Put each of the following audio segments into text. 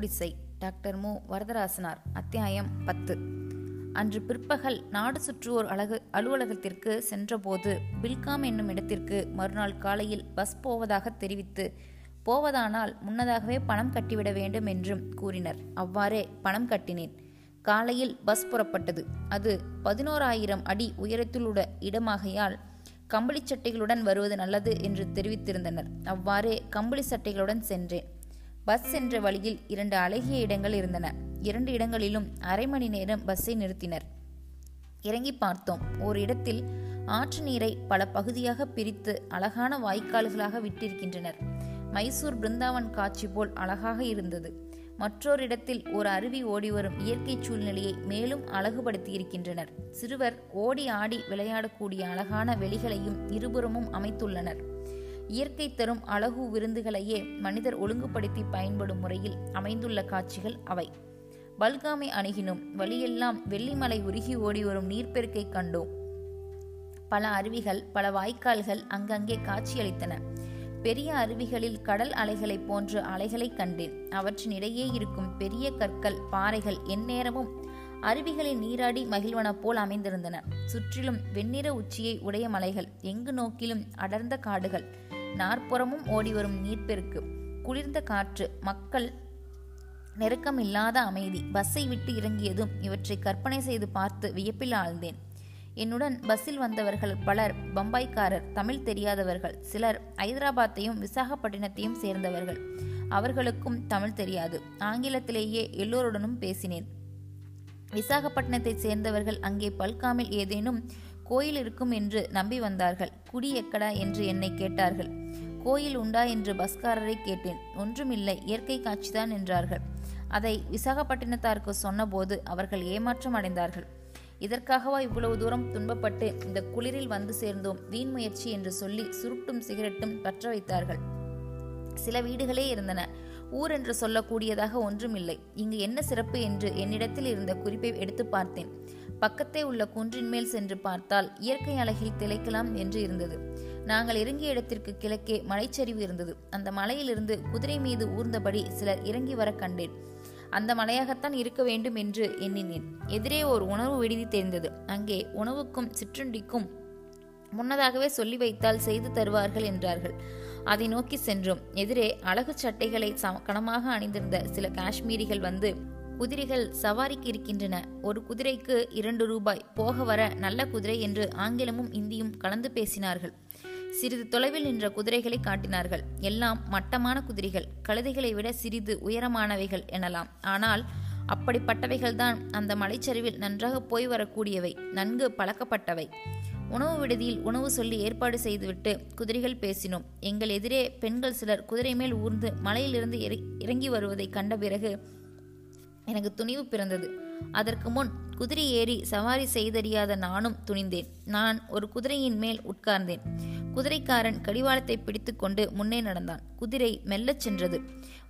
குடிசை. டாக்டர் மு. வரதராசனார் அத்தியாயம் பத்து. அன்று பிற்பகல் நாடு சுற்றுவோர் அழகு அலுவலகத்திற்கு சென்றபோது பில்காம் என்னும் இடத்திற்கு மறுநாள் காலையில் பஸ் போவதாக தெரிவித்து போவதானால் முன்னதாகவே பணம் கட்டிவிட வேண்டும் என்றும் கூறினர். அவ்வாறே பணம் கட்டினேன். காலையில் பஸ் புறப்பட்டது. அது பதினோராயிரம் அடி உயரத்திலுள்ள இடமாகையால் கம்பளி சட்டைகளுடன் வருவது நல்லது என்று தெரிவித்திருந்தனர். அவ்வாறே கம்பளி சட்டைகளுடன் சென்றேன். பஸ் சென்ற வழியில் இரண்டு அழகிய இடங்கள் இருந்தன. இரண்டு இடங்களிலும் அரை மணி நேரம் பஸ்ஸை நிறுத்தினர். இறங்கி பார்த்தோம். ஒரு இடத்தில் ஆற்று நீரை பல பகுதியாக பிரித்து அழகான வாய்க்கால்களாக விட்டிருக்கின்றனர். மைசூர் பிருந்தாவன் காட்சி போல் அழகாக இருந்தது. மற்றொரு இடத்தில் ஒரு அருவி ஓடி வரும் இயற்கை சூழ்நிலையை மேலும் அழகுபடுத்தியிருக்கின்றனர். சிறுவர் ஓடி ஆடி விளையாடக்கூடிய அழகான வெளிகளையும் இருபுறமும் அமைத்துள்ளனர். இயற்கை தரும் அழகு விருந்துகளையே மனிதர் ஒழுங்குபடுத்தி பயன்படும் முறையில் அமைந்துள்ள காட்சிகள் அவை. பல்காமை அணுகினோம் வழியெல்லாம் வெள்ளிமலை உருகி ஓடி வரும் நீர்ப்பெருக்கை கண்டோம். பல அருவிகள் பல வாய்க்கால்கள் அங்கங்கே காட்சியளித்தன. பெரிய அருவிகளில் கடல் அலைகளைப் போன்ற அலைகளை கண்டேன். அவற்றின் இடையே இருக்கும் பெரிய கற்கள் பாறைகள் எந்நேரமும் அருவிகளில் நீராடி மகிழ்வன போல் அமைந்திருந்தன. சுற்றிலும் வெண்ணிற உச்சியை உடைய மலைகள் எங்கு நோக்கிலும் அடர்ந்த காடுகள் நாற்புறமும் ஓடிவரும் நீர்ப்பெருக்கு. குளிர்ந்த காற்று மக்கள் நெருக்கம் இல்லாத அமைதி. பஸ்ஸை விட்டு இறங்கியதும் இவற்றை கற்பனை செய்து பார்த்து வியப்பில் ஆழ்ந்தேன். என்னுடன் பஸ்ஸில் வந்தவர்கள் பலர் பம்பாய்க்காரர் தமிழ் தெரியாதவர்கள் சிலர் ஐதராபாத்தையும் விசாகப்பட்டினத்தையும் சேர்ந்தவர்கள். அவர்களுக்கும் தமிழ் தெரியாது. ஆங்கிலத்திலேயே எல்லோருடனும் பேசினேன். விசாகப்பட்டினத்தைச் சேர்ந்தவர்கள் அங்கே பல்காமில் ஏதேனும் கோயில் இருக்கும் என்று நம்பி வந்தார்கள். குடி எக்கடா என்று என்னை கேட்டார்கள். கோயில் உண்டா என்று பஸ்காரரை கேட்டேன். ஒன்றுமில்லை இயற்கை காட்சிதான் என்றார்கள். அதை விசாகப்பட்டினத்தாருக்கு சொன்னபோது அவர்கள் ஏமாற்றம் அடைந்தார்கள். இதற்காகவா இவ்வளவு தூரம் துன்பப்பட்டு இந்த குளிரில் வந்து சேர்ந்தோம்? வீண் முயற்சி என்று சொல்லி சுருட்டும் சிகரெட்டும் பற்ற வைத்தார்கள். சில வீடுகளே இருந்தன. ஊர் என்று சொல்லக்கூடியதாக ஒன்றுமில்லை. இங்கு என்ன சிறப்பு என்று என்னிடத்தில் இருந்த குறிப்பை எடுத்து பார்த்தேன். பக்கத்தே உள்ள குன்றின் மேல் சென்று பார்த்தால் இயற்கை அழகில் திளைக்கலாம் என்று இருந்தது. நாங்கள் இறங்கிய இடத்திற்கு கிழக்கே மலைச்சரிவு இருந்தது. அந்த மலையிலிருந்து குதிரை மீது ஊர்ந்தபடி சிலர் இறங்கி வர கண்டேன். அந்த மலையாகத்தான் இருக்க வேண்டும் என்று எண்ணினேன். எதிரே ஒரு உணவு விடுதி தெரிந்தது. அங்கே உணவுக்கும் சிற்றுண்டிக்கும் முன்னதாகவே சொல்லி வைத்தால் செய்து தருவார்கள் என்றார்கள். அதை நோக்கி சென்றோம். எதிரே அழகு சட்டைகளை கனமாக அணிந்திருந்த சில காஷ்மீரிகள் வந்து குதிரைகள் சவாரிக்கு இருக்கின்றன. ஒரு குதிரைக்கு இரண்டு ரூபாய். போக வர நல்ல குதிரை என்று ஆங்கிலமும் இந்தியும் கலந்து பேசினார்கள். சிறிது தொலைவில் நின்ற குதிரைகளை காட்டினார்கள். எல்லாம் மட்டமான குதிரைகள். கழுதைகளை விட சிறிது உயரமானவைகள் எனலாம். ஆனால் அப்படிப்பட்டவைகள்தான் அந்த மலைச்சரிவில் நன்றாக போய் வரக்கூடியவை. நன்கு பழக்கப்பட்டவை. உணவு விடுதியில் உணவு சொல்லி ஏற்பாடு செய்துவிட்டு குதிரைகள் பேசினோம். எங்கள் எதிரே பெண்கள் சிலர் குதிரை மேல் ஊர்ந்து மலையிலிருந்து இறங்கி வருவதை கண்ட பிறகு எனக்கு துணிவு பிறந்தது. அதற்கு முன் குதிரை ஏறி சவாரி செய்தறியாத நானும் துணிந்தேன். நான் ஒரு குதிரையின் மேல் உட்கார்ந்தேன். குதிரைக்காரன் கடிவாளத்தை பிடித்துக்கொண்டு முன்னே நடந்தான். குதிரை மெல்லச் சென்றது.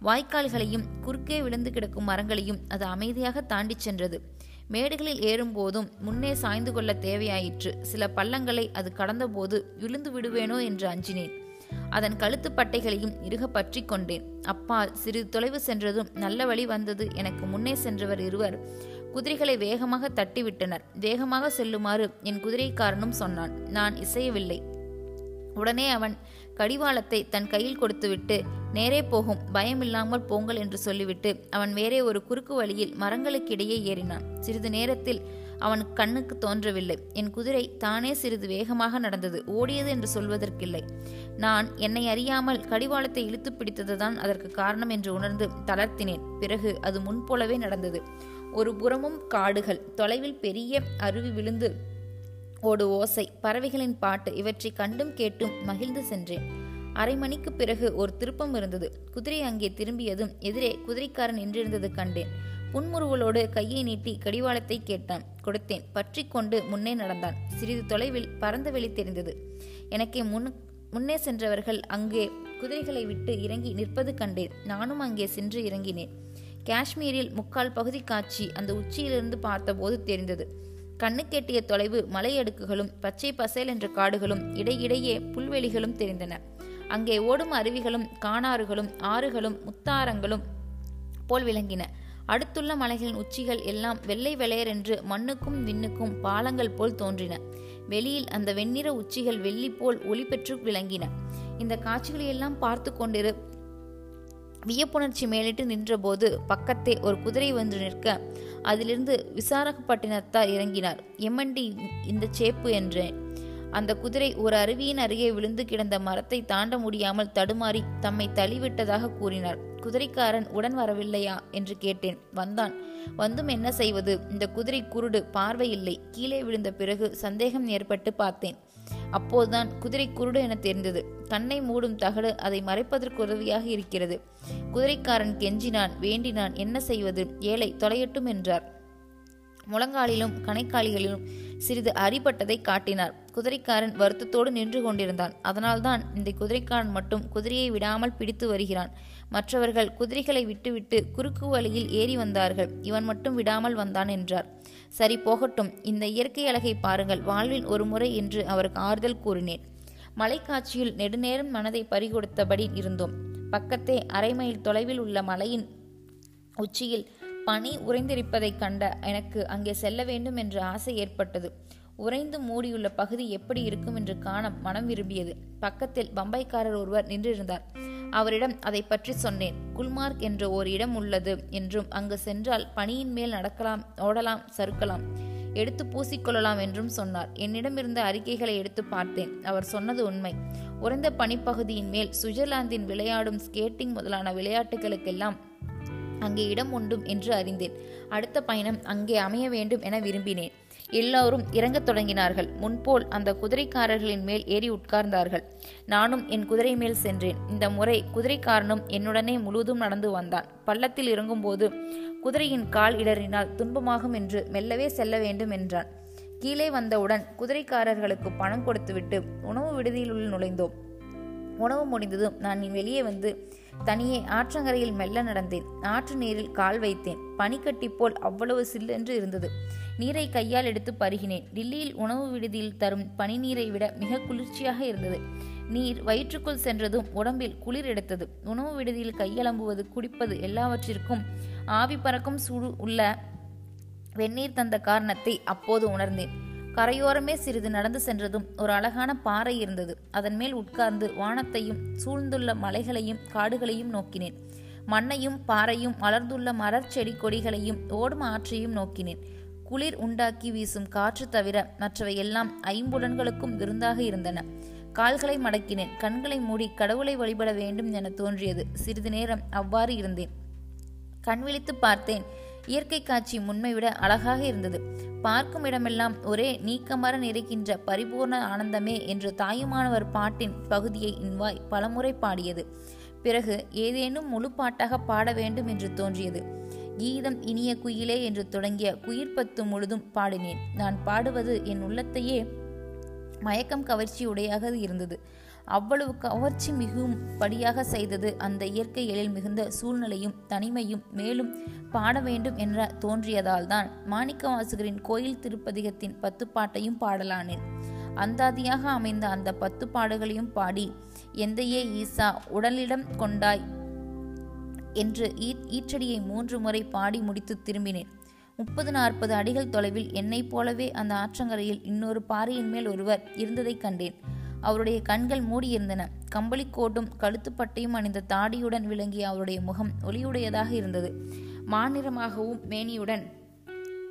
வாய்க்கால்களையும் குறுக்கே விழுந்து கிடக்கும் மரங்களையும் அது அமைதியாக தாண்டிச் சென்றது. மேடுகளில் ஏறும்போதும் முன்னே சாய்ந்து கொள்ள தேவையாயிற்று. சில பள்ளங்களை அது கடந்தபோது விழுந்து விடுவேனோ என்று அஞ்சினேன். அதன் கழுத்து பட்டைகளையும் இறுக பற்றி கொண்டேன். அப்பால் சிறிது தொலைவு சென்றதும் நல்ல வழி வந்தது. எனக்கு முன்னே சென்றவர் இருவர் குதிரைகளை வேகமாக தட்டிவிட்டனர். வேகமாக செல்லுமாறு என் குதிரைக்காரனும் சொன்னான். நான் இசையவில்லை. உடனே அவன் கடிவாளத்தை தன் கையில் கொடுத்துவிட்டு நேரே போகும். பயமில்லாமல் போங்கள் என்று சொல்லிவிட்டு அவன் வேறே ஒரு குறுக்கு வழியில் மரங்களுக்கிடையே ஏறினான். சிறிது நேரத்தில் அவன் கண்ணுக்கு தோன்றவில்லை. என் குதிரை தானே சிறிது வேகமாக நடந்தது. ஓடியது என்று சொல்வதற்கில்லை. நான் என்னை அறியாமல் கடிவாளத்தை இழுத்து பிடித்ததுதான் அதற்கு காரணம் என்று உணர்ந்து தளர்த்தினேன். பிறகு அது முன்போலவே நடந்தது. ஒரு புறமும் காடுகள் தொலைவில் பெரிய அருவி விழுந்து ஓடு ஓசை பறவைகளின் பாட்டு இவற்றை கண்டும் கேட்டும் மகிழ்ந்து சென்றேன். அரை மணிக்கு பிறகு ஒரு திருப்பம் இருந்தது. குதிரை அங்கே திரும்பியதும் எதிரே குதிரைக்காரன் நின்றிருந்தது கண்டேன். புன்முறுவலோடு கையை நீட்டி கடிவாளத்தை கேட்டான். கொடுத்தேன். பற்றி கொண்டு முன்னே நடந்தான். சிறிது தொலைவில் பறந்த வெளி தெரிந்தது. எனக்கே முன் முன்னே சென்றவர்கள் அங்கே குதிரைகளை விட்டு இறங்கி நிற்பது கண்டேன். நானும் அங்கே சென்று இறங்கினேன். காஷ்மீரில் முக்கால் பகுதி காட்சி அந்த உச்சியிலிருந்து பார்த்தபோது தெரிந்தது. கண்ணு கேட்டிய தொலைவு மலையடுக்குகளும் பச்சை பசேல் என்ற காடுகளும் இடையிடையே புல்வெளிகளும் தெரிந்தன. அங்கே ஓடும் அருவிகளும் காணாறுகளும் ஆறுகளும் முத்தாரங்களும் போல் விளங்கின. அடுத்துள்ள மலைகளின் உச்சிகள் எல்லாம் வெள்ளை வெளையரென்று மண்ணுக்கும் விண்ணுக்கும் பாலங்கள் போல் தோன்றின. வெளியில் அந்த வெண்ணிற உச்சிகள் வெள்ளி போல் ஒளி பெற்று விளங்கின. இந்த காட்சிகளை எல்லாம் பார்த்து கொண்டிரு வியப்புணர்ச்சி மேலிட்டு நின்றபோது பக்கத்தே ஒரு குதிரை வந்து நிற்க அதிலிருந்து விசாரகப்பட்டினத்தார் இறங்கினார். எம்மண்டி இந்த சேப்பு என்றேன் அந்த குதிரை ஒரு அருவியின் அருகே விழுந்து கிடந்த மரத்தை தாண்ட முடியாமல் தடுமாறி தம்மை தள்ளிவிட்டதாக கூறினார். குதிரைக்காரன் உடன் வரவில்லையா? என்று கேட்டேன். வந்தான். வந்தும் என்ன செய்வது? இந்த குதிரை குருடு பார்வை இல்லை கீழே விழுந்த பிறகு சந்தேகம் ஏற்பட்டு பார்த்தேன். அப்போதுதான் குதிரை குருடு என தெரிந்தது. கண்ணை மூடும் தகடு அதை மறைப்பதற்கு உதவியாக இருக்கிறது. குதிரைக்காரன் கெஞ்சினான். வேண்டினான். என்ன செய்வது? ஏழை தொலையட்டும் என்றார். முழங்காலிலும் கணைக்காலிகளிலும் சிறிது அரிபட்டதை காட்டினார். குதிரைக்காரன் வருத்தத்தோடு நின்று கொண்டிருந்தான். அதனால்தான் இந்த குதிரைக்காரன் மட்டும் குதிரையை விடாமல் பிடித்து வருகிறான். மற்றவர்கள் குதிரைகளை விட்டுவிட்டு குறுக்கு வழியில் ஏறி வந்தார்கள். இவன் மட்டும் விடாமல் வந்தான் என்றார். சரி போகட்டும். இந்த இயற்கை அழகை பாருங்கள். வாழ்வில் ஒரு முறை என்று அவருக்கு ஆறுதல் கூறினேன். மலைக்காட்சியில் நெடுநேரம் மனதை பறிகொடுத்தபடி இருந்தோம். பக்கத்தே அரை மைல் தொலைவில் உள்ள மலையின் உச்சியில் பனி உறைந்திருப்பதைக் கண்ட எனக்கு அங்கே செல்ல வேண்டும் என்று ஆசை ஏற்பட்டது. உறைந்து மூடியுள்ள பகுதி எப்படி இருக்கும் என்று காண மனம் விரும்பியது. பக்கத்தில் பம்பைக்காரர் ஒருவர் நின்றிருந்தார். அவரிடம் அதை பற்றி சொன்னேன். குல்மார்க் என்ற ஓர் இடம் உள்ளது என்றும் அங்கு சென்றால் பனியின் மேல் நடக்கலாம் ஓடலாம் சறுக்கலாம் எடுத்து பூசிக்கொள்ளலாம் என்றும் சொன்னார். என்னிடமிருந்த அறிக்கைகளை எடுத்து பார்த்தேன். அவர் சொன்னது உண்மை. உறைந்த பனிப்பகுதியின் மேல் சுவிட்சர்லாந்தின் விளையாடும் ஸ்கேட்டிங் முதலான விளையாட்டுகளுக்கெல்லாம் அங்கே இடம் உண்டும் என்று அறிந்தேன். அடுத்த பயணம் அங்கே அமைய வேண்டும் என விரும்பினேன். எல்லோரும் இறங்கத் தொடங்கினார்கள். முன்போல் அந்த குதிரைக்காரர்களின் மேல் ஏறி உட்கார்ந்தார்கள். நானும் என் குதிரை மேல் சென்றேன். இந்த முறை குதிரைக்காரனும் என்னுடனே முழுவதும் நடந்து வந்தான். பள்ளத்தில் இறங்கும்போது குதிரையின் கால் இடறினால் துன்பமாகும் என்று மெல்லவே செல்ல வேண்டும் என்றான். கீழே வந்தவுடன் குதிரைக்காரர்களுக்கு பணம் கொடுத்துவிட்டு உணவு விடுதியில் நுழைந்தோம். உணவு முடிந்ததும் நான் வெளியே வந்து தனியே ஆற்றங்கரையில் மெல்ல நடந்தேன். ஆற்று நீரில் கால் வைத்தேன். பனிக்கட்டி போல் அவ்வளவு சில்லென்று இருந்தது. நீரை கையால் எடுத்து பருகினேன். டில்லியில் உணவு விடுதியில் தரும் பனிநீரை விட மிக குளிர்ச்சியாக இருந்தது. நீர் வயிற்றுக்குள் சென்றதும் உடம்பில் குளிர் எடுத்தது. உணவு விடுதியில் கையலம்புவது குடிப்பது எல்லாவற்றிற்கும் ஆவி பறக்கும் சூடு உள்ள வெந்நீர் தந்த காரணத்தை அப்போது உணர்ந்தேன். கரையோரமே சிறிது நடந்து சென்றதும் ஒரு அழகான பாறை இருந்தது. அதன் மேல் உட்கார்ந்து வானத்தையும் சூழ்ந்துள்ள மலைகளையும் காடுகளையும் நோக்கினேன். மண்ணையும் பாறையும் வளர்ந்துள்ள மரச்செடி செடி கொடிகளையும் ஓடும் ஆற்றையும் நோக்கினேன். குளிர் உண்டாக்கி வீசும் காற்று தவிர மற்றவை எல்லாம் ஐம்புலன்களுக்கும் விருந்தாக இருந்தன. கால்களை மடக்கினேன். கண்களை மூடி கடவுளை வழிபட வேண்டும் என தோன்றியது. சிறிது நேரம் அவ்வாறு இருந்தேன். கண்விழித்து பார்த்தேன். இயற்கை காட்சி முன்மை விட அழகாக இருந்தது. பார்க்கும் இடமெல்லாம் ஒரே நீக்கமர நிறைக்கின்ற பரிபூர்ண ஆனந்தமே என்று தாயுமானவர் பாட்டின் பகுதியை இன்வாய் பலமுறை பாடியது. பிறகு ஏதேனும் முழு பாட்டாக பாட வேண்டும் என்று தோன்றியது. கீதம் இனிய குயிலே என்று தொடங்கிய குயிர்பத்து முழுதும் பாடினேன். நான் பாடுவது என் உள்ளத்தையே மயக்கம் கவர்ச்சி உடையாக இருந்தது. அவ்வளவு கவர்ச்சி மிகவும் படியாக செய்தது அந்த இயற்கை எழில் மிகுந்த சூழ்நிலையும் தனிமையும் மேலும் பாட வேண்டும் என்ற தோன்றியதால்தான் மாணிக்கவாசகரின் கோயில் திருப்பதிகத்தின் பத்து பாட்டையும் பாடலானேன். அந்தாதியாக அமைந்த அந்த பத்து பாடுகளையும் பாடி எந்தையே ஈசா உடலிடம் கொண்டாய் என்று ஈற்றடியை மூன்று முறை பாடி முடித்து திரும்பினேன். முப்பது நாற்பது அடிகள் தொலைவில் என்னைப் போலவே அந்த ஆற்றங்கரையில் இன்னொரு பாறையின் மேல் ஒருவர் இருந்ததைக் கண்டேன். அவருடைய கண்கள் மூடியிருந்தன. கம்பளிக்கோட்டும் கழுத்துப்பட்டையும் அணிந்த தாடியுடன் விளங்கிய அவருடைய முகம் ஒளியுடையதாக இருந்தது. மாநிறமாகவும் மேனியுடன்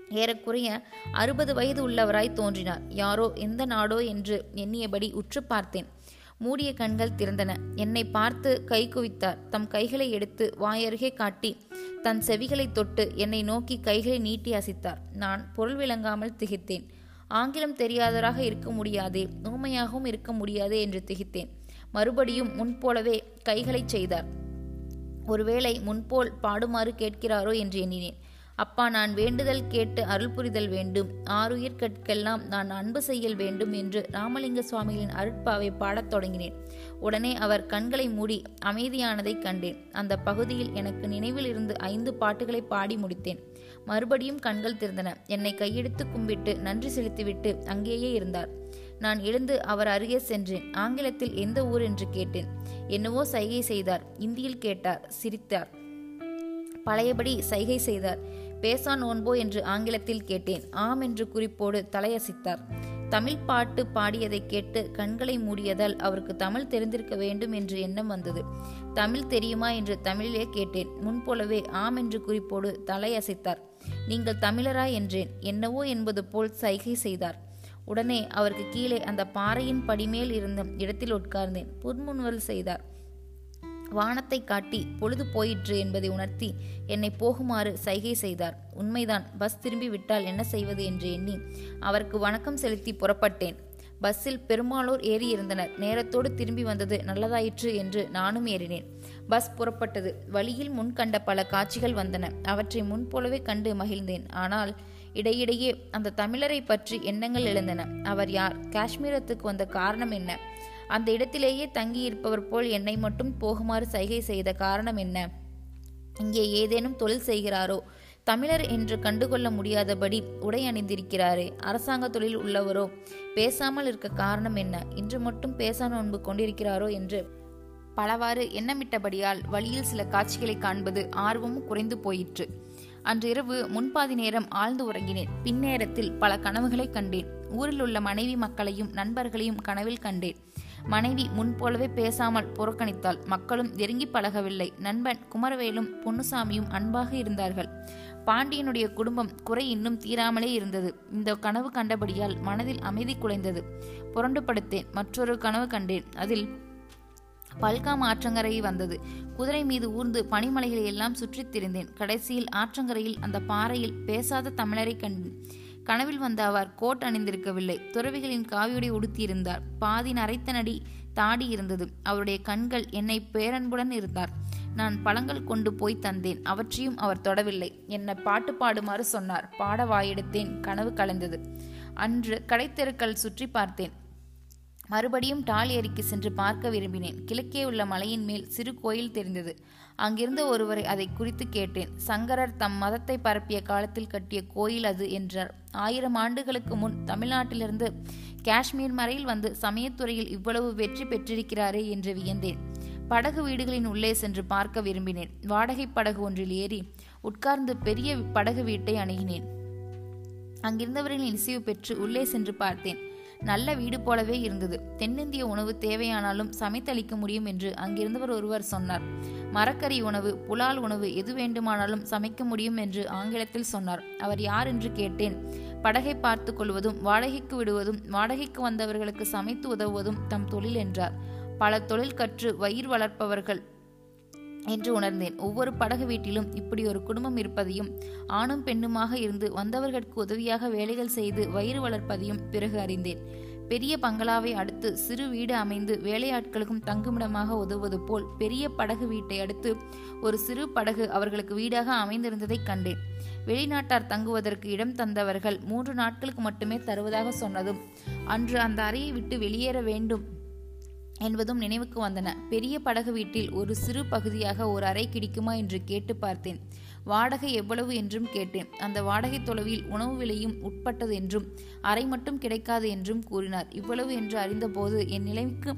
ஏறக்குறைய அறுபது வயது உள்ளவராய் தோன்றினார். யாரோ எந்த நாடோ என்று எண்ணியபடி உற்று பார்த்தேன். மூடிய கண்கள் திறந்தன. என்னை பார்த்து கை குவித்தார். தம் கைகளை எடுத்து வாயருகே காட்டி தன் செவிகளை தொட்டு என்னை நோக்கி கைகளை நீட்டி அசித்தார். நான் பொருள் விளங்காமல் திகைத்தேன். ஆங்கிலம் தெரியாதவராக இருக்க முடியாதே ஊமையாகவும் இருக்க முடியாதே என்று திகைத்தேன். மறுபடியும் முன்போலவே கைகளைச் செய்தார். ஒருவேளை முன்போல் பாடுமாறு கேட்கிறாரோ என்று எண்ணினேன். அப்பா நான் வேண்டுதல் கேட்டு அருள் புரிதல் வேண்டும். ஆறுயிர் கற்கெல்லாம் நான் அன்பு செய்யல் வேண்டும் என்று ராமலிங்க சுவாமிகளின் அருட்பாவை பாடத் தொடங்கினேன். உடனே அவர் கண்களை மூடி அமைதியானதை கண்டேன். அந்த பகுதியில் எனக்கு நினைவில் இருந்து ஐந்து பாட்டுகளை பாடி முடித்தேன். மறுபடியும் கண்கள் திறந்தன. என்னை கையெடுத்து கும்பிட்டு நன்றி செலுத்திவிட்டு அங்கேயே இருந்தார். நான் எழுந்து அவர் அருகே சென்றேன். ஆங்கிலத்தில் எந்த ஊர் என்று கேட்டேன். என்னவோ சைகை செய்தார். இந்தியில் கேட்டார். சிரித்தார். பழையபடி சைகை செய்தார். பேசா நோன்போ என்று ஆங்கிலத்தில் கேட்டேன். ஆம் என்று குறிப்போடு தலையசித்தார். தமிழ் பாட்டு பாடியதை கேட்டு கண்களை மூடியதால் அவருக்கு தமிழ் தெரிந்திருக்க வேண்டும் என்று எண்ணம் வந்தது. தமிழ் தெரியுமா என்று தமிழிலே கேட்டேன். முன்போலவே ஆம் என்று குறிப்போடு தலையசைத்தார். நீங்கள் தமிழரா? என்றேன். என்னவோ என்பது போல் சைகை செய்தார். உடனே அவருக்கு கீழே அந்த பாறையின் படிமேல் இருந்த இடத்தில் உட்கார்ந்தேன். புன்முன்வல் செய்தார். வானத்தை காட்டி பொழுது போயிற்று என்பதை உணர்த்தி என்னை போகுமாறு சைகை செய்தார். உண்மைதான் பஸ் திரும்பி விட்டால் என்ன செய்வது என்று எண்ணி அவருக்கு வணக்கம் செலுத்தி புறப்பட்டேன். பஸ்ஸில் பெரும்பாலோர் ஏறி இருந்தனர் நேரத்தோடு திரும்பி வந்தது நல்லதாயிற்று என்று நானும் ஏறினேன். பஸ் புறப்பட்டது. வழியில் முன் கண்ட பல காட்சிகள் வந்தன. அவற்றை முன்போலவே கண்டு மகிழ்ந்தேன். ஆனால் இடையிடையே அந்த தமிழரை பற்றி எண்ணங்கள் எழுந்தன. அவர் யார்? காஷ்மீரத்துக்கு வந்த காரணம் என்ன? அந்த இடத்திலேயே தங்கியிருப்பவர் போல் என்னை மட்டும் போகுமாறு சைகை செய்த காரணம் என்ன? இங்கே ஏதேனும் தொழில் செய்கிறாரோ? தமிழர் என்று கண்டுகொள்ள முடியாதபடி உடை அணிந்திருக்கிறாரே அரசாங்க தொழில் உள்ளவரோ? பேசாமல் இருக்க காரணம் என்ன? இன்று மட்டும் பேச நோன்பு கொண்டிருக்கிறாரோ என்று. பலவாறு எண்ணமிட்டபடியால் வழியில் சில காட்சிகளை காண்பது ஆர்வமும் குறைந்து போயிற்று. அன்றிரவு முன்பாதி நேரம் ஆழ்ந்து உறங்கினேன். பின்னேரத்தில் பல கனவுகளை கண்டேன். ஊரில் உள்ள மனைவி மக்களையும் நண்பர்களையும் கனவில் கண்டேன். மனைவி முன்போலவே பேசாமல் புறக்கணித்தாள். மக்களும் நெருங்கி பழகவில்லை. நண்பன் குமரவேலும் பொன்னுசாமியும் அன்பாக இருந்தார்கள். பாண்டியனுடைய குடும்பம் குறை இன்னும் தீராமலே இருந்தது. இந்த கனவு கண்டபடியால் மனதில் அமைதி குலைந்தது. புரண்டு படுத்தேன். மற்றொரு கனவு கண்டேன். அதில் பல்காம் ஆற்றங்கரை வந்தது. குதிரை மீது ஊர்ந்து பனிமலைகளை எல்லாம் சுற்றித் திரிந்தேன். கடைசியில் ஆற்றங்கரையில் அந்த பாறையில் பேசாத தமிழரை கண்டேன் கனவில் வந்த அவர் கோட் அணிந்திருக்கவில்லை. துறவிகளின் காவியுடை உடுத்தியிருந்தார். பாதி நரைத்த நடி தாடி இருந்தது. அவருடைய கண்கள் என்னை பேரன்புடன் இருந்தார். நான் பழங்கள் கொண்டு போய் தந்தேன். அவற்றையும் அவர் தொடவில்லை. என்னை பாட்டு பாடுமாறு சொன்னார். பாட வாயெடுத்தேன். கனவு கலைந்தது. அன்று கடைத்தெருக்கள் சுற்றி பார்த்தேன். மறுபடியும் டால் ஏரிக்கு சென்று பார்க்க விரும்பினேன். கிழக்கே உள்ள மலையின் மேல் சிறு கோயில் தெரிந்தது. அங்கிருந்த ஒருவரை அதை குறித்து கேட்டேன். சங்கரர் தம் மதத்தை பரப்பிய காலத்தில் கட்டிய கோயில் அது என்றார். ஆயிரம் ஆண்டுகளுக்கு முன் தமிழ்நாட்டிலிருந்து காஷ்மீர் மறையில் வந்து சமயத்துறையில் இவ்வளவு வெற்றி பெற்றிருக்கிறாரே என்று வியந்தேன். படகு வீடுகளின் உள்ளே சென்று பார்க்க விரும்பினேன். வாடகை படகு ஒன்றில் ஏறி உட்கார்ந்து பெரிய படகு வீட்டை அணுகினேன். அங்கிருந்தவர்களின் இசைவு பெற்று உள்ளே சென்று பார்த்தேன். நல்ல வீடு போலவே இருந்தது. தென்னிந்திய உணவு தேவையானாலும் சமைத்தளிக்க முடியும் என்று அங்கிருந்தவர் ஒருவர் சொன்னார். மரக்கறி உணவு புலால் உணவு எது வேண்டுமானாலும் சமைக்க முடியும் என்று ஆங்கிலத்தில் சொன்னார். அவர் யார் என்று கேட்டேன். படகை பார்த்து கொள்வதும் வாடகைக்கு விடுவதும் வாடகைக்கு வந்தவர்களுக்கு சமைத்து உதவுவதும் தம் தொழில் என்றார். பல தொழில் கற்று வயிறு வளர்ப்பவர்கள் என்று உணர்ந்தேன். ஒவ்வொரு படகு வீட்டிலும் இப்படி ஒரு குடும்பம் இருப்பதையும் ஆணும் பெண்ணுமாக இருந்து வந்தவர்களுக்கு உதவியாக வேலைகள் செய்து வயிறு வளர்ப்பதையும் பிறகு அறிந்தேன். பெரிய பங்களாவை அடுத்து சிறு வீடு அமைந்து வேலையாட்களுக்கும் தங்குமிடமாக உதவுவது போல் பெரிய படகு வீட்டை அடுத்து ஒரு சிறு படகு அவர்களுக்கு வீடாக அமைந்திருந்ததைக் கண்டேன். வெளிநாட்டார் தங்குவதற்கு இடம் தந்தவர்கள் மூன்று நாட்களுக்கு மட்டுமே தருவதாக சொன்னதும் அன்று அந்த அறையை விட்டு வெளியேற வேண்டும் என்பதும் நினைவுக்கு வந்தன. பெரிய படகு வீட்டில் ஒரு சிறு பகுதியாக ஒரு அறை கிடைக்குமா என்று கேட்டு பார்த்தேன். வாடகை எவ்வளவு என்றும் கேட்டேன். அந்த வாடகை தொலைவில் உணவு விலையும் உட்பட்டது என்றும் அறை மட்டும் கிடைக்காது என்றும் கூறினார். இவ்வளவு என்று அறிந்தபோது என் நிலைக்கு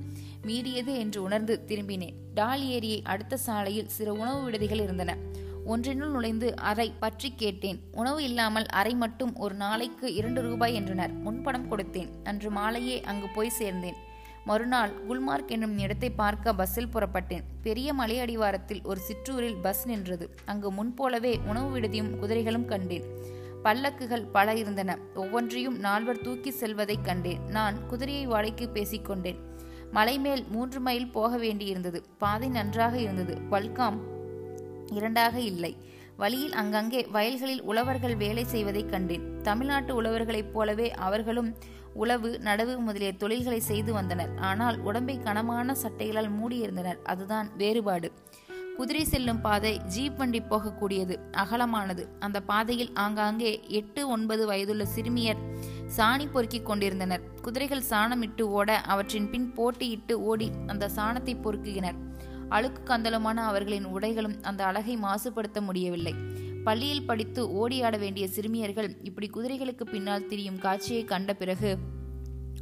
மீறியது என்று உணர்ந்து திரும்பினேன். டால் ஏரியை அடுத்த சாலையில் சில உணவு விடுதிகள் இருந்தன. ஒன்றினுள் நுழைந்து அறை பற்றி கேட்டேன். உணவு இல்லாமல் அறை மட்டும் ஒரு நாளைக்கு இரண்டு ரூபாய் என்றனர். முன்பணம் கொடுத்தேன். அன்று மாலையே அங்கு போய் சேர்ந்தேன். மறுநாள் குல்மார்க் என்னும் இடத்தை பார்க்க பஸ்ஸில் புறப்பட்டேன். பெரிய மலை அடிவாரத்தில் ஒரு சிற்றூரில் பஸ் நின்றது. அங்கு முன்போலவே உணவு விடுதியும் குதிரைகளும் கண்டேன். பல்லக்குகள் பல இருந்தன. ஒவ்வொன்றையும் நால்வர் தூக்கி செல்வதைக் கண்டேன். நான் குதிரையை வாடகைக்கு பேசிக்கொண்டேன் மலை மேல் மூன்று மைல் போக வேண்டியிருந்தது. பாதை நன்றாக இருந்தது. பல்காம் இரண்டாக இல்லை. வழியில் அங்கங்கே வயல்களில் உழவர்கள் வேலை செய்வதைக் கண்டேன். தமிழ்நாட்டு உழவர்களைப் போலவே அவர்களும் உழவு நடவு முதலிய தொழில்களை செய்து வந்தனர். ஆனால் உடம்பை கனமான சட்டைகளால் மூடியிருந்தனர். அதுதான் வேறுபாடு. குதிரை செல்லும் பாதை ஜீப் வண்டி போகக்கூடியது அகலமானது. அந்த பாதையில் ஆங்காங்கே எட்டு ஒன்பது வயதுள்ள சிறுமியர் சாணி பொறுக்கிக் கொண்டிருந்தனர். குதிரைகள் சாணமிட்டு ஓட அவற்றின் பின் போட்டியிட்டு ஓடி அந்த சாணத்தை பொறுக்குகினர். அழுக்கு கந்தலுமான அவர்களின் உடைகளும் அந்த அழகை மாசுபடுத்த முடியவில்லை. பள்ளியில் படித்து ஓடியாட வேண்டிய சிறுமியர்கள் இப்படி குதிரைகளுக்கு பின்னால் திரியும் காட்சியை கண்ட பிறகு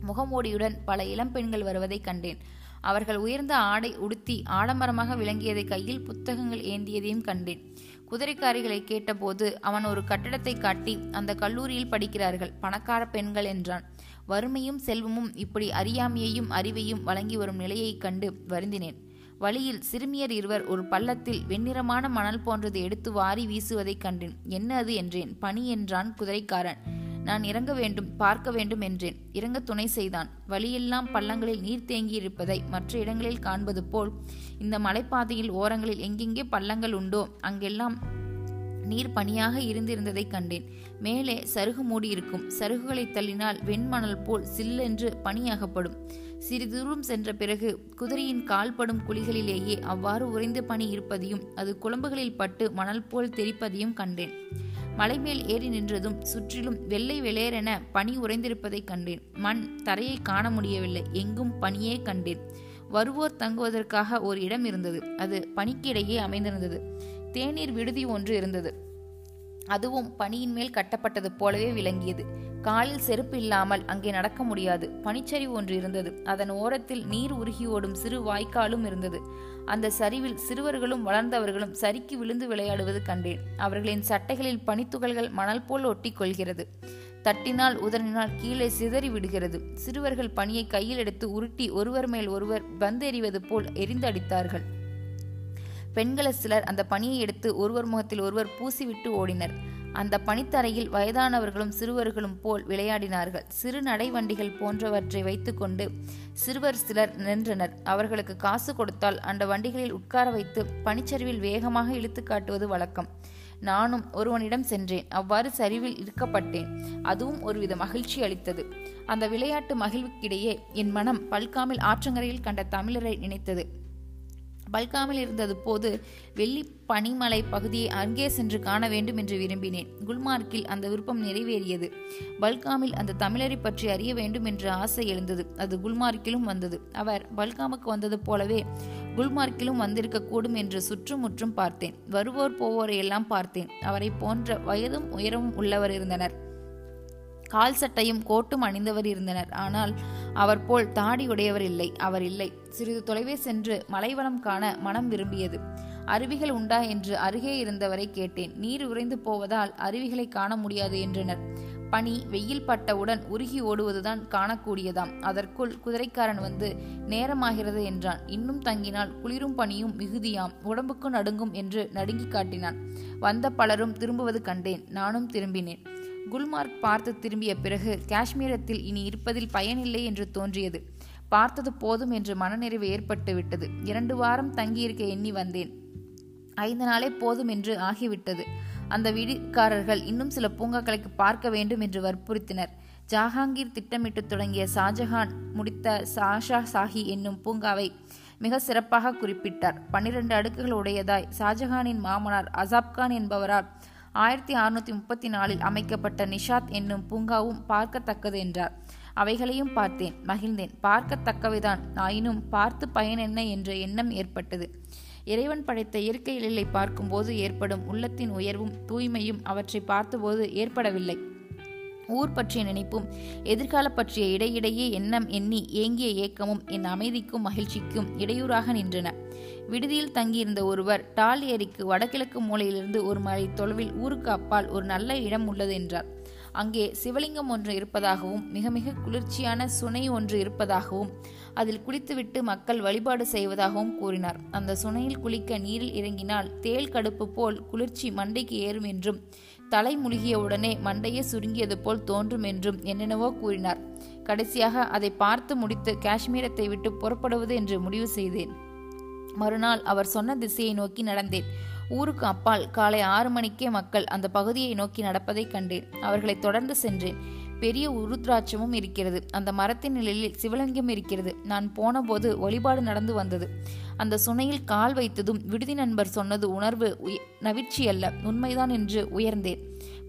முகமூடியுடன் பல இளம்பெண்கள் வருவதை கண்டேன். அவர்கள் உயர்ந்த ஆடை உடுத்தி ஆடம்பரமாக விளங்கியதை கையில் புத்தகங்கள் ஏந்தியதையும் கண்டேன். குதிரைக்காரிகளை கேட்டபோது அவன் ஒரு கட்டடத்தை காட்டி அந்த கல்லூரியில் படிக்கிறார்கள் பணக்கார பெண்கள் என்றான். வறுமையும் செல்வமும் இப்படி அறியாமையையும் அறிவையும் வழங்கி வரும் நிலையைக் கண்டு வருந்தினேன். வழியில் சிறுமியர் இருவர் ஒரு பள்ளத்தில் வெண்ணிறமான மணல் போன்றது எடுத்து வாரி வீசுவதைக் கண்டேன். என்ன அது? என்றேன். பனி என்றான் குதிரைக்காரன். நான் இறங்க வேண்டும் பார்க்க வேண்டும் என்றேன். இறங்க துணை செய்தான். வழியெல்லாம் பள்ளங்களில் நீர் தேங்கி இருப்பதை மற்ற இடங்களில் காண்பது போல் இந்த மலைப்பாதையில் ஓரங்களில் எங்கெங்கே பள்ளங்கள் உண்டோ அங்கெல்லாம் நீர் பனியாக இருந்திருந்ததை கண்டேன். மேலே சருகு மூடியிருக்கும். சருகுகளை தள்ளினால் வெண்மணல் போல் சில்லென்று பனியாகப்படும். சிறிது தூரம் சென்ற பிறகு குதிரையின் கால்படும் குழிகளிலேயே அவ்வாறு உறைந்த பனி இருப்பதையும் அது குழம்புகளில் பட்டு மணல் போல் தெரிப்பதையும் கண்டேன். மலைமேல் ஏறி நின்றதும் சுற்றிலும் வெள்ளை வெளேரென பனி உறைந்திருப்பதைக் கண்டேன். மண் தரையை காண முடியவில்லை எங்கும் பனியே கண்டேன். வருவோர் தங்குவதற்காக ஒரு இடம் இருந்தது அது பனிக்கிடையே அமைந்திருந்தது. தேநீர் விடுதி ஒன்று இருந்தது. அதுவும் பனியின் மேல் கட்டப்பட்டது போலவே விளங்கியது. காலில் செருப்பு இல்லாமல் அங்கே நடக்க முடியாது. பனிச்சரிவு ஒன்று இருந்தது. அதன் ஓரத்தில் நீர் உருகி ஓடும் சிறு வாய்க்காலும் இருந்தது. அந்த சரிவில் சிறுவர்களும் வளர்ந்தவர்களும் சரிக்கு விழுந்து விளையாடுவது கண்டேன். அவர்களின் சட்டைகளில் பனித்துகள்கள் மணல் போல் ஒட்டி கொள்கிறது தட்டினால் உதறினால் கீழே சிதறி விடுகிறது. சிறுவர்கள் பனியை கையில் எடுத்து உருட்டி ஒருவர் மேல் ஒருவர் பந்து எறிவது போல் எரிந்தடித்தார்கள் பெண்களை சிலர் அந்த பணியை எடுத்து ஒருவர் முகத்தில் ஒருவர் பூசிவிட்டு ஓடினர். அந்த பனித்தரையில் வயதானவர்களும் சிறுவர்களும் போல் விளையாடினார்கள். சிறு நடைவண்டிகள் போன்றவற்றை வைத்துக்கொண்டு சிறுவர் சிலர் நின்றனர். அவர்களுக்கு காசு கொடுத்தால் அந்த வண்டிகளில் உட்கார வைத்து பனிச்சரிவில் வேகமாக இழுத்து காட்டுவது வழக்கம். நானும் ஒருவனிடம் சென்றேன். அவ்வாறு சரிவில் இருக்கப்பட்டேன் அதுவும் ஒருவித மகிழ்ச்சி அளித்தது. அந்த விளையாட்டு மகிழ்வுக்கிடையே என் மனம் பல்காமில் ஆற்றங்கரையில் கண்ட தமிழரை நினைத்தது. பல்காமில் இருந்தது போது வெள்ளி பனிமலை பகுதியை அங்கே சென்று காண வேண்டும் என்று விரும்பினேன். குல்மார்க்கில் அந்த விருப்பம் நிறைவேறியது. பல்காமில் அந்த தமிழரை பற்றி அறிய வேண்டும் என்ற ஆசை எழுந்தது. அது குல்மார்க்கிலும் வந்தது. அவர் பல்காமுக்கு வந்தது போலவே குல்மார்க்கிலும் வந்திருக்கக்கூடும் என்று சுற்றுமுற்றும் பார்த்தேன். வருவோர் போவோரை எல்லாம் பார்த்தேன். அவரை போன்ற வயதும் உயரமும் உள்ளவர் இருந்தனர். கால் சட்டையும் கோட்டும் அணிந்தவர் இருந்தனர். ஆனால் அவர் போல் தாடி உடையவர் இல்லை அவர் இல்லை சிறிது தொலைவே சென்று மலைவளம் காண மனம் விரும்பியது. அருவிகள் உண்டா என்று அருகே இருந்தவரை கேட்டேன். நீர் உறைந்து போவதால் அருவிகளை காண முடியாது என்றனர். பனி வெயில் பட்டவுடன் உருகி ஓடுவதுதான் காணக்கூடியதாம். அதற்குள் குதிரைக்காரன் வந்து நேரமாகிறது என்றான். இன்னும் தங்கினால் குளிரும் பனியும் மிகுதியாம். உடம்புக்கு நடுங்கும் என்று நடுங்கி காட்டினான். வந்த பலரும் திரும்புவது கண்டேன். நானும் திரும்பினேன். குல்மார்க் பார்த்து திரும்பிய பிறகு காஷ்மீரத்தில் இனி இருப்பதில் பயனில்லை என்று தோன்றியது. பார்த்தது போதும் என்று மனநிறைவு ஏற்பட்டு விட்டது. இரண்டு வாரம் தங்கியிருக்க எண்ணி வந்தேன். ஐந்து நாளே போதும் என்று ஆகிவிட்டது. அந்த வீடுக்காரர்கள் இன்னும் சில பூங்காக்களுக்கு பார்க்க வேண்டும் என்று வற்புறுத்தினர். ஜஹாங்கீர் திட்டமிட்டு தொடங்கிய ஷாஜஹான் முடித்த சாஷா சாஹி என்னும் பூங்காவை மிக சிறப்பாக குறிப்பிட்டார். பன்னிரண்டு அடுக்குகள் உடையதாய் ஷாஜஹானின் மாமனார் அசாப்கான் என்பவரால் ஆயிரத்தி அறுநூத்தி முப்பத்தி நாலில் அமைக்கப்பட்ட நிஷாத் என்னும் பூங்காவும் பார்க்கத்தக்கது என்றார். அவைகளையும் பார்த்தேன் மகிழ்ந்தேன். பார்க்கத்தக்கவைதான். ஆயினும் பார்த்து பயன் என்ன என்ற எண்ணம் ஏற்பட்டது. இறைவன் படைத்த இயற்கை எழிலை பார்க்கும்போது ஏற்படும் உள்ளத்தின் உயர்வும் தூய்மையும் அவற்றை பார்த்தபோது ஏற்படவில்லை. ஊர் பற்றிய நினைப்பும் எதிர்கால பற்றிய இடையிடையே எண்ணம் எண்ணி ஏங்கிய ஏக்கமும் என் அமைதிக்கும் மகிழ்ச்சிக்கும் இடையூறாக நின்றன. விடுதியில் தங்கியிருந்த ஒருவர் டால் ஏரிக்கு வடகிழக்கு மூலையிலிருந்து ஒரு மலை தொலைவில் ஊருக்கு அப்பால் ஒரு நல்ல இடம் உள்ளது என்றார். அங்கே சிவலிங்கம் ஒன்று இருப்பதாகவும் மிக மிக குளிர்ச்சியான சுனை ஒன்று இருப்பதாகவும் அதில் குளித்துவிட்டு மக்கள் வழிபாடு செய்வதாகவும் கூறினார். அந்த சுனையில் குளிக்க நீரில் இறங்கினால் தேல் கடுப்பு போல் குளிர்ச்சி மண்டைக்கு ஏறும் என்றும் தலை முழுகிய உடனே மண்டையே சுருங்கியது போல் தோன்றும் என்றும் என்னென்னவோ கூறினார். கடைசியாக அதை பார்த்து முடித்து காஷ்மீரத்தை விட்டு புறப்படுவது என்று முடிவு செய்தேன். மறுநாள் அவர் சொன்ன திசையை நோக்கி நடந்தேன். ஊருக்கு அப்பால் காலை ஆறு மணிக்கே மக்கள் அந்த பகுதியை நோக்கி நடப்பதை கண்டேன். அவர்களை தொடர்ந்து சென்றேன். பெரிய உருத்ராட்சமும் இருக்கிறது. அந்த மரத்தின் நிழலில் சிவலிங்கம் இருக்கிறது. நான் போனபோது வழிபாடு நடந்து வந்தது. அந்த சுனையில் கால் வைத்ததும் விடுதி நண்பர் சொன்னது உணர்வு நவிழ்ச்சி அல்ல உண்மைதான் என்று உயர்ந்தேன்.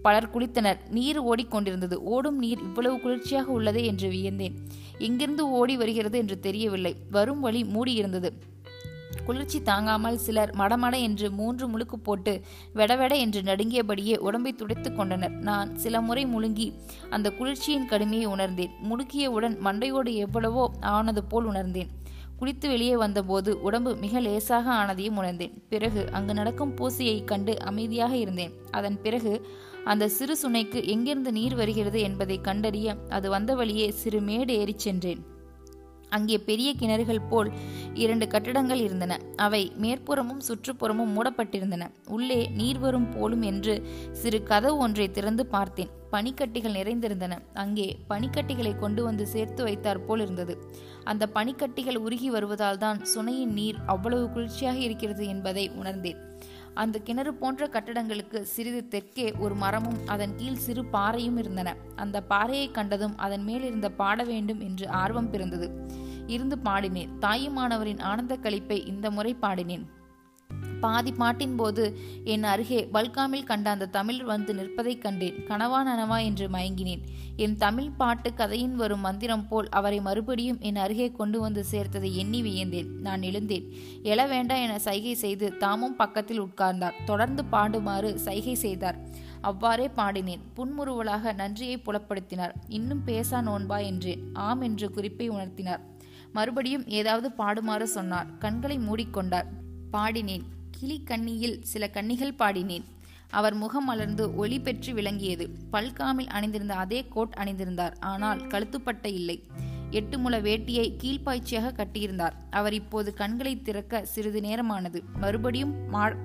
பலர் குளித்தனர். நீர் ஓடிக்கொண்டிருந்தது. ஓடும் நீர் இவ்வளவு குளிர்ச்சியாக உள்ளதே என்று வியந்தேன். எங்கிருந்து ஓடி வருகிறது என்று தெரியவில்லை. வரும் வழி மூடியிருந்தது. குளிர்ச்சி தாங்காமல் சிலர் மடமட என்று மூன்று முழுக்கு போட்டு வெடவெட என்று நடுங்கியபடியே உடம்பை துடைத்து கொண்டனர். நான் சில முறை முழுங்கி அந்த குளிர்ச்சியின் கடுமையை உணர்ந்தேன். முடுக்கியவுடன் மண்டையோடு எவ்வளவோ ஆனது போல் உணர்ந்தேன். குளித்து வெளியே வந்தபோது உடம்பு மிக லேசாக ஆனதையும் உணர்ந்தேன். பிறகு அங்கு நடக்கும் பூசையை கண்டு அமைதியாக இருந்தேன். அதன் பிறகு அந்த சிறு சுனைக்கு எங்கிருந்து நீர் வருகிறது என்பதை கண்டறிய அது வந்த வழியே சிறு மேடு ஏறிச் சென்றேன். அங்கே பெரிய கிணறுகள் போல் இரண்டு கட்டடங்கள் இருந்தன. அவை மேற்புறமும் சுற்றுப்புறமும் மூடப்பட்டிருந்தன. உள்ளே நீர் வரும் போலும் என்று சிறு கதவு ஒன்றை திறந்து பார்த்தேன். பனிக்கட்டிகள் நிறைந்திருந்தன. அங்கே பனிக்கட்டிகளை கொண்டு வந்து சேர்த்து வைத்தார் போல் இருந்தது அந்த பனிக்கட்டிகள் உருகி வருவதால் தான் சுனையின் நீர் அவ்வளவு குளிர்ச்சியாக இருக்கிறது என்பதை உணர்ந்தேன். அந்த கிணறு போன்ற கட்டடங்களுக்கு சிறிது தெற்கே ஒரு மரமும் அதன் கீழ் சிறு பாறையும் இருந்தன. அந்த பாறையை கண்டதும் அதன் மேல் இருந்த பாட வேண்டும் என்று ஆர்வம் பிறந்தது. இருந்து பாடினேன். தாயுமானவரின் ஆனந்த கழிப்பை இந்த முறை பாடினேன். பாதி பாட்டின் போது என் அருகே பல்காமில் கண்ட அந்த தமிழ் வந்து நிற்பதைக் கண்டேன். கனவா நனவா என்று மயங்கினேன். என் தமிழ் பாட்டு கதையின் வரும் மந்திரம் போல் அவரை மறுபடியும் என் அருகே கொண்டு வந்து சேர்த்ததை எண்ணி வியந்தேன். நான் எழுந்தேன். எழ வேண்டாம் என சைகை செய்து தாமும் பக்கத்தில் உட்கார்ந்தார். தொடர்ந்து பாடுமாறு சைகை செய்தார். அவ்வாறே பாடினேன். புன்முறுவலாக நன்றியை புலப்படுத்தினார். இன்னும் பேசா நோன்பா என்றேன் ஆம் என்று குறிப்பை உணர்த்தினார். மறுபடியும் ஏதாவது பாடுமாறு சொன்னார். கண்களை மூடிக்கொண்டார். பாடினேன். கிளி கண்ணியில் சில கன்னிகள் பாடினேன். அவர் முகம் மலர்ந்து ஒளி பெற்று விளங்கியது. பல்காமில் அணிந்திருந்த அதே கோட் அணிந்திருந்தார். ஆனால் கழுத்துப்பட்ட இல்லை. எட்டு முள வேட்டியை கீழ்ப்பாய்ச்சியாக கட்டியிருந்தார். அவர் இப்போது கண்களை திறக்க சிறிது நேரமானது. மறுபடியும்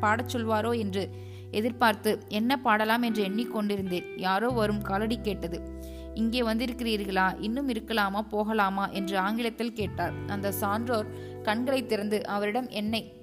பாடச் சொல்வாரோ என்று எதிர்பார்த்து என்ன பாடலாம்? என்று எண்ணிக்கொண்டிருந்தேன் யாரோ வரும் காலடி கேட்டது. இங்கே வந்திருக்கிறீர்களா? இன்னும் இருக்கலாமா? போகலாமா? என்று ஆங்கிலத்தில் கேட்டார். அந்த சான்றோர் கண்களை திறந்து அவரிடம் என்னை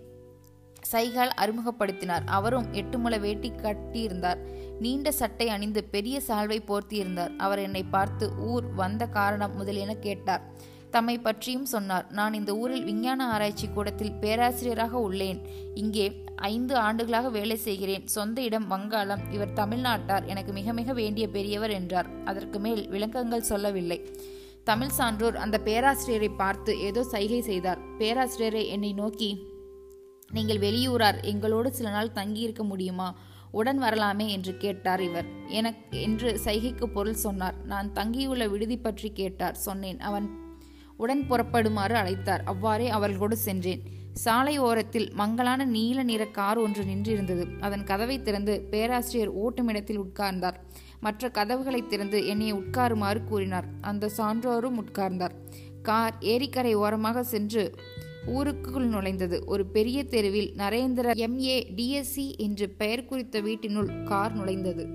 சைகால் அறிமுகப்படுத்தினார். அவரும் எட்டு முளை வேட்டி கட்டியிருந்தார். நீண்ட சட்டை அணிந்து பெரிய சால்வை போர்த்தியிருந்தார். அவர் என்னை பார்த்து ஊர் வந்த காரணம் முதலியன கேட்டார். தம்மை பற்றியும் சொன்னார். நான் இந்த ஊரில் விஞ்ஞான ஆராய்ச்சி கூடத்தில் பேராசிரியராக உள்ளேன். இங்கே ஐந்து ஆண்டுகளாக வேலை செய்கிறேன். சொந்த இடம் வங்காளம். இவர் தமிழ்நாட்டார். எனக்கு மிக மிக வேண்டிய பெரியவர் என்றார். அதற்கு மேல் விளக்கங்கள் சொல்லவில்லை. தமிழ் சான்றோர் அந்த பேராசிரியரை பார்த்து ஏதோ சைகை செய்தார். பேராசிரியரை என்னை நோக்கி நீங்கள் வெளியூரார் எங்களோடு சில நாள் தங்கியிருக்க முடியுமா? உடன் வரலாமே என்று கேட்டார் இவர். எனக்கு என்று சைகைக்கு பொருள் சொன்னார். நான் தங்கியுள்ள விடுதி பற்றி கேட்டார். சொன்னேன். அவன் உடன் புறப்படுமாறு அழைத்தார். அவ்வாறே அவர்களோடு சென்றேன். சாலை ஓரத்தில் மங்களான நீல நிற கார் ஒன்று நின்றிருந்தது. அதன் கதவை திறந்து பேராசிரியர் ஓட்டுமிடத்தில் உட்கார்ந்தார். மற்ற கதவுகளை திறந்து என்னை உட்காருமாறு கூறினார். அந்த சான்றோரும் உட்கார்ந்தார். கார் ஏரிக்கரை ஓரமாக சென்று ஊருக்குள் நுழைந்தது. ஒரு பெரிய தெருவில் நரேந்திர எம்ஏ டிஎஸ்சி என்று பெயர் குறித்த வீட்டினுள் கார் நுழைந்தது.